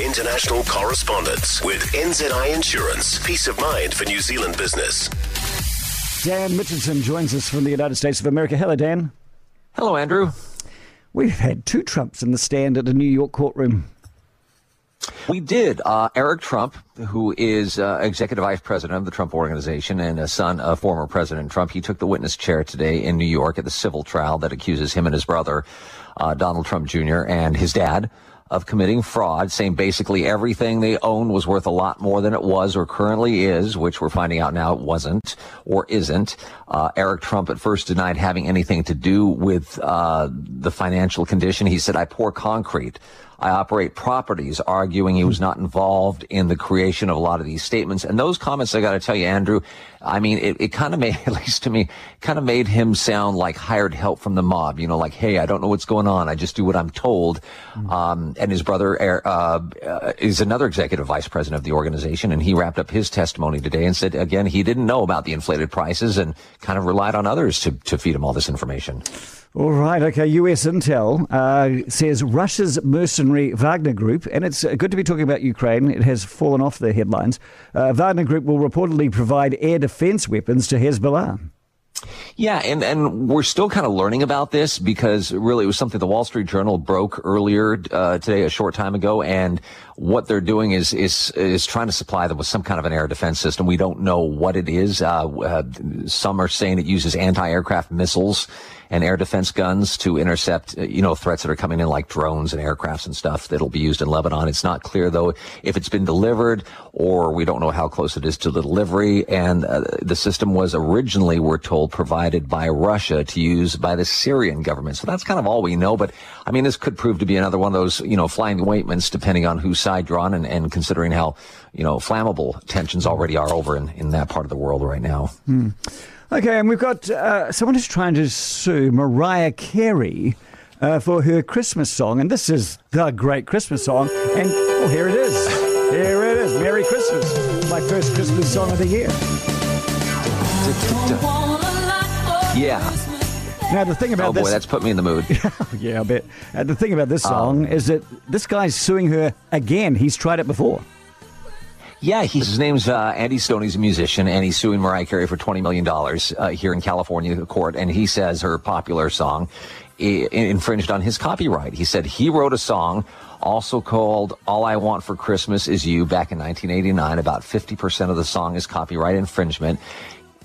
international correspondence with NZI Insurance. Peace of mind for New Zealand business. Dan Mitchinson joins us from the United States of America. Hello, Dan. Hello, Andrew. We've had two Trumps in the stand at a New York courtroom. We did. Uh, Eric Trump, who is uh, executive vice president of the Trump Organization and a son of former President Trump, he took the witness chair today in New York at the civil trial that accuses him and his brother, uh, Donald Trump Jr., and his dad of committing fraud, saying basically everything they owned was worth a lot more than it was or currently is, which we're finding out now it wasn't or isn't. Uh, Eric Trump at first denied having anything to do with uh, the financial condition. He said, I pour concrete. I operate properties, arguing he was not involved in the creation of a lot of these statements. And those comments, I got to tell you, Andrew, I mean, it, it kind of made, at least to me, kind of made him sound like hired help from the mob. You know, like, hey, I don't know what's going on. I just do what I'm told. Mm-hmm. Um, and his brother uh, uh, is another executive vice president of the organization, and he wrapped up his testimony today and said again he didn't know about the inflated prices and kind of relied on others to to feed him all this information. All right, okay. US Intel uh, says Russia's mercenary Wagner Group, and it's uh, good to be talking about Ukraine. It has fallen off the headlines. Uh, Wagner Group will reportedly provide air defense weapons to Hezbollah. Yeah, and, and we're still kind of learning about this because really it was something the Wall Street Journal broke earlier uh, today, a short time ago, and what they're doing is is is trying to supply them with some kind of an air defense system. We don't know what it is. Uh, uh, some are saying it uses anti-aircraft missiles and air defense guns to intercept, uh, you know, threats that are coming in like drones and aircrafts and stuff that'll be used in Lebanon. It's not clear though if it's been delivered or we don't know how close it is to the delivery. And uh, the system was originally, we're told, provided by Russia to use by the Syrian government. So that's kind of all we know. But I mean, this could prove to be another one of those, you know, flying ointments depending on whose side you're on and, and considering how, you know, flammable tensions already are over in, in that part of the world right now. Hmm. Okay, and we've got uh, someone who's trying to sue Mariah Carey uh, for her Christmas song, and this is the great Christmas song. And oh, here it is. Here it is. Merry Christmas. My first Christmas song of the year. Yeah. Now the thing about oh boy, this, that's put me in the mood. yeah, I bet. Uh, the thing about this song um, is that this guy's suing her again. He's tried it before. Yeah, his name's uh, Andy Stone. He's a musician, and he's suing Mariah Carey for $20 million uh, here in California court. And he says her popular song infringed on his copyright. He said he wrote a song also called All I Want for Christmas Is You back in 1989. About 50% of the song is copyright infringement.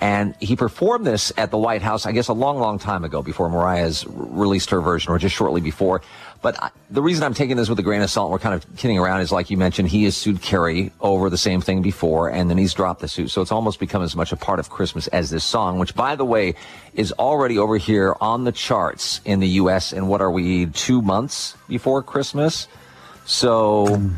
And he performed this at the White House, I guess, a long, long time ago before Mariah's released her version or just shortly before. But I, the reason I'm taking this with a grain of salt, and we're kind of kidding around, is like you mentioned, he has sued Carey over the same thing before, and then he's dropped the suit. So it's almost become as much a part of Christmas as this song, which, by the way, is already over here on the charts in the U.S. And what are we, two months before Christmas? So. Hmm.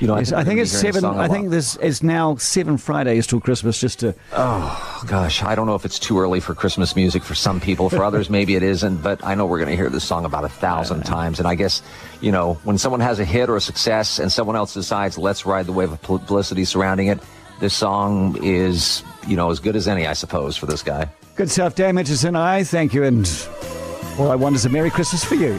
You know, yes, I, think, I think it's seven. I think this is now seven Fridays till Christmas. Just to oh gosh, I don't know if it's too early for Christmas music for some people. For others, maybe it isn't. But I know we're going to hear this song about a thousand times. And I guess you know when someone has a hit or a success, and someone else decides let's ride the wave of publicity surrounding it, this song is you know as good as any, I suppose, for this guy. Good stuff, Dan Mitchinson. I thank you, and all I want is a Merry Christmas for you.